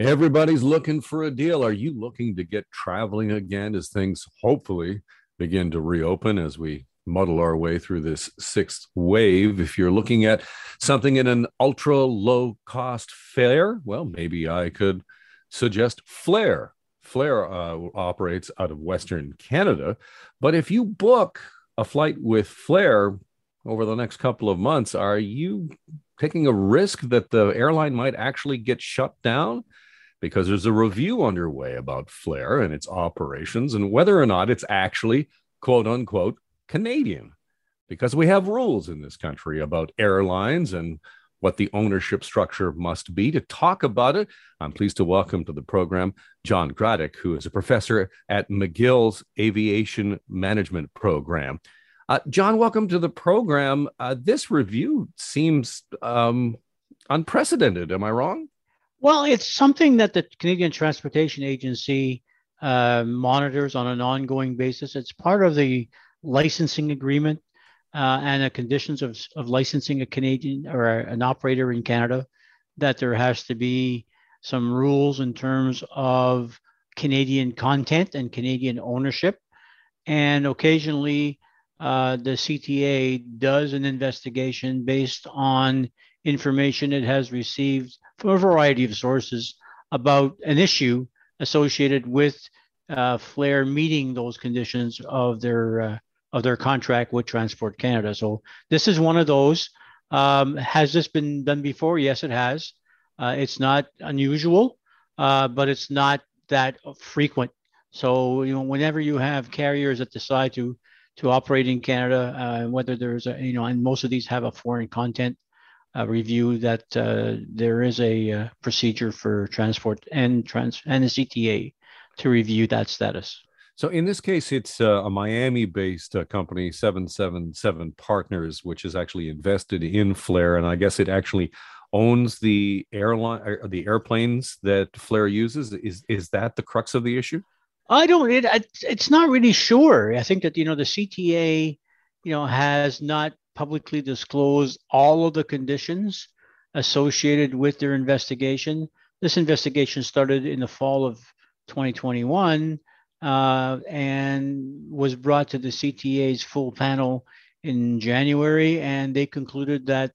Everybody's looking for a deal. Are you looking to get traveling again as things hopefully begin to reopen as we muddle our way through this sixth wave? If you're looking at something in an ultra low cost fare, well, maybe I could suggest Flair. Flair uh, operates out of Western Canada. But if you book a flight with Flair over the next couple of months, are you taking a risk that the airline might actually get shut down? Because there's a review underway about Flair and its operations and whether or not it's actually quote unquote Canadian. Because we have rules in this country about airlines and what the ownership structure must be. To talk about it, I'm pleased to welcome to the program John Gradek, who is a professor at McGill's Aviation Management Program. Uh, John, welcome to the program. Uh, this review seems um, unprecedented. Am I wrong? Well, it's something that the Canadian Transportation Agency uh, monitors on an ongoing basis. It's part of the licensing agreement uh, and the conditions of, of licensing a Canadian or an operator in Canada that there has to be some rules in terms of Canadian content and Canadian ownership. And occasionally, uh, the CTA does an investigation based on information it has received from a variety of sources about an issue associated with uh, Flair meeting those conditions of their uh, of their contract with Transport Canada. So this is one of those. Um, has this been done before? Yes, it has. Uh, it's not unusual, uh, but it's not that frequent. So you know, whenever you have carriers that decide to to operate in Canada, uh, whether there's a you know, and most of these have a foreign content review that uh, there is a uh, procedure for transport and trans and the CTA to review that status. So in this case, it's uh, a Miami-based uh, company, Seven Seven Seven Partners, which is actually invested in Flair, and I guess it actually owns the airline, uh, the airplanes that Flair uses. Is is that the crux of the issue? I don't. It, it's not really sure. I think that you know the CTA, you know, has not publicly disclose all of the conditions associated with their investigation. This investigation started in the fall of 2021 uh, and was brought to the CTA's full panel in January, and they concluded that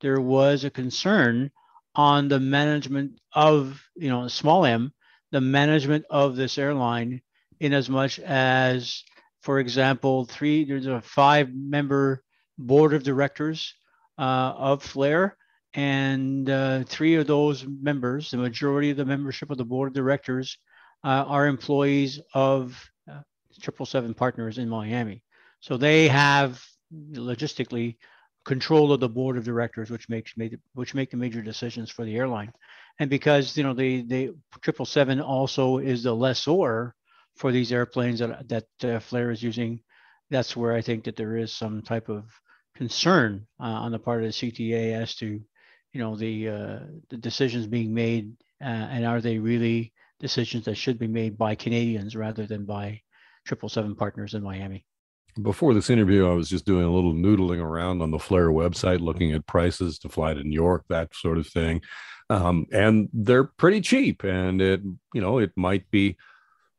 there was a concern on the management of, you know, small m, the management of this airline, in as much as, for example, three, there's a five member board of directors uh, of Flair, and uh, three of those members, the majority of the membership of the board of directors, uh, are employees of uh, Triple Seven Partners in Miami. So they have logistically control of the board of directors, which makes made, which make the major decisions for the airline. And because you know the the Triple Seven also is the lessor for these airplanes that that uh, Flair is using, that's where I think that there is some type of concern uh, on the part of the CTA as to, you know, the uh, the decisions being made uh, and are they really decisions that should be made by Canadians rather than by triple seven partners in Miami. Before this interview, I was just doing a little noodling around on the Flair website, looking at prices to fly to New York, that sort of thing, um, and they're pretty cheap. And it, you know, it might be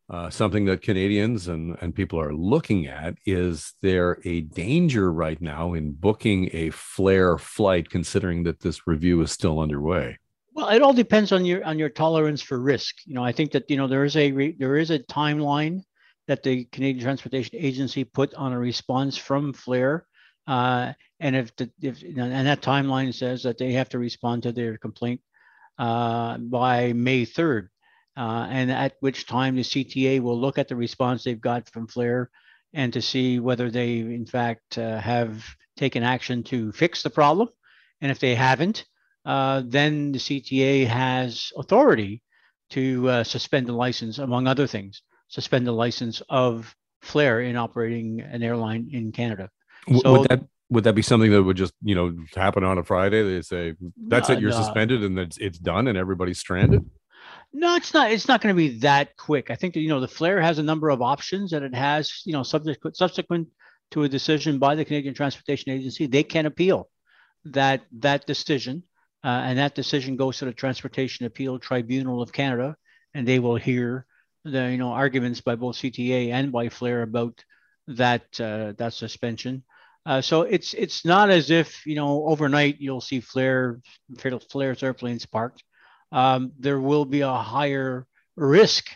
uh, something that Canadians and, and people are looking at. Is there a danger right now in booking a Flair flight, considering that this review is still underway? Well, it all depends on your on your tolerance for risk. You know, I think that you know there is a re, there is a timeline that the Canadian Transportation Agency put on a response from Flair, uh, and if the if and that timeline says that they have to respond to their complaint uh, by May third uh, and at which time the CTA will look at the response they've got from Flair and to see whether they, in fact, uh, have taken action to fix the problem. And if they haven't, uh, then the CTA has authority to uh, suspend the license, among other things, suspend the license of Flair in operating an airline in Canada. So, would that would that be something that would just you know happen on a Friday? They say that's it, you're suspended, and it's it's done, and everybody's stranded. No, it's not. It's not going to be that quick. I think that you know the Flair has a number of options that it has. You know, subsequent subsequent to a decision by the Canadian Transportation Agency, they can appeal that that decision uh, and that decision goes to the Transportation Appeal Tribunal of Canada, and they will hear the you know arguments by both CTA and by Flair about that uh, that suspension. Uh, so it's it's not as if you know overnight you'll see Flair Flair's airplanes parked. Um, there will be a higher risk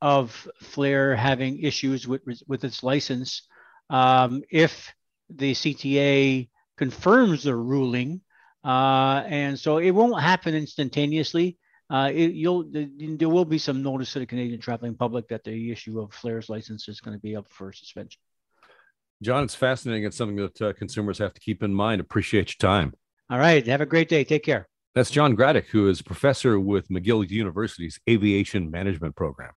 of Flair having issues with with its license um, if the CTA confirms the ruling, uh, and so it won't happen instantaneously. Uh, it, you'll there will be some notice to the Canadian traveling public that the issue of Flair's license is going to be up for suspension. John, it's fascinating. It's something that uh, consumers have to keep in mind. Appreciate your time. All right. Have a great day. Take care. That's John Gradek, who is professor with McGill University's Aviation Management Program.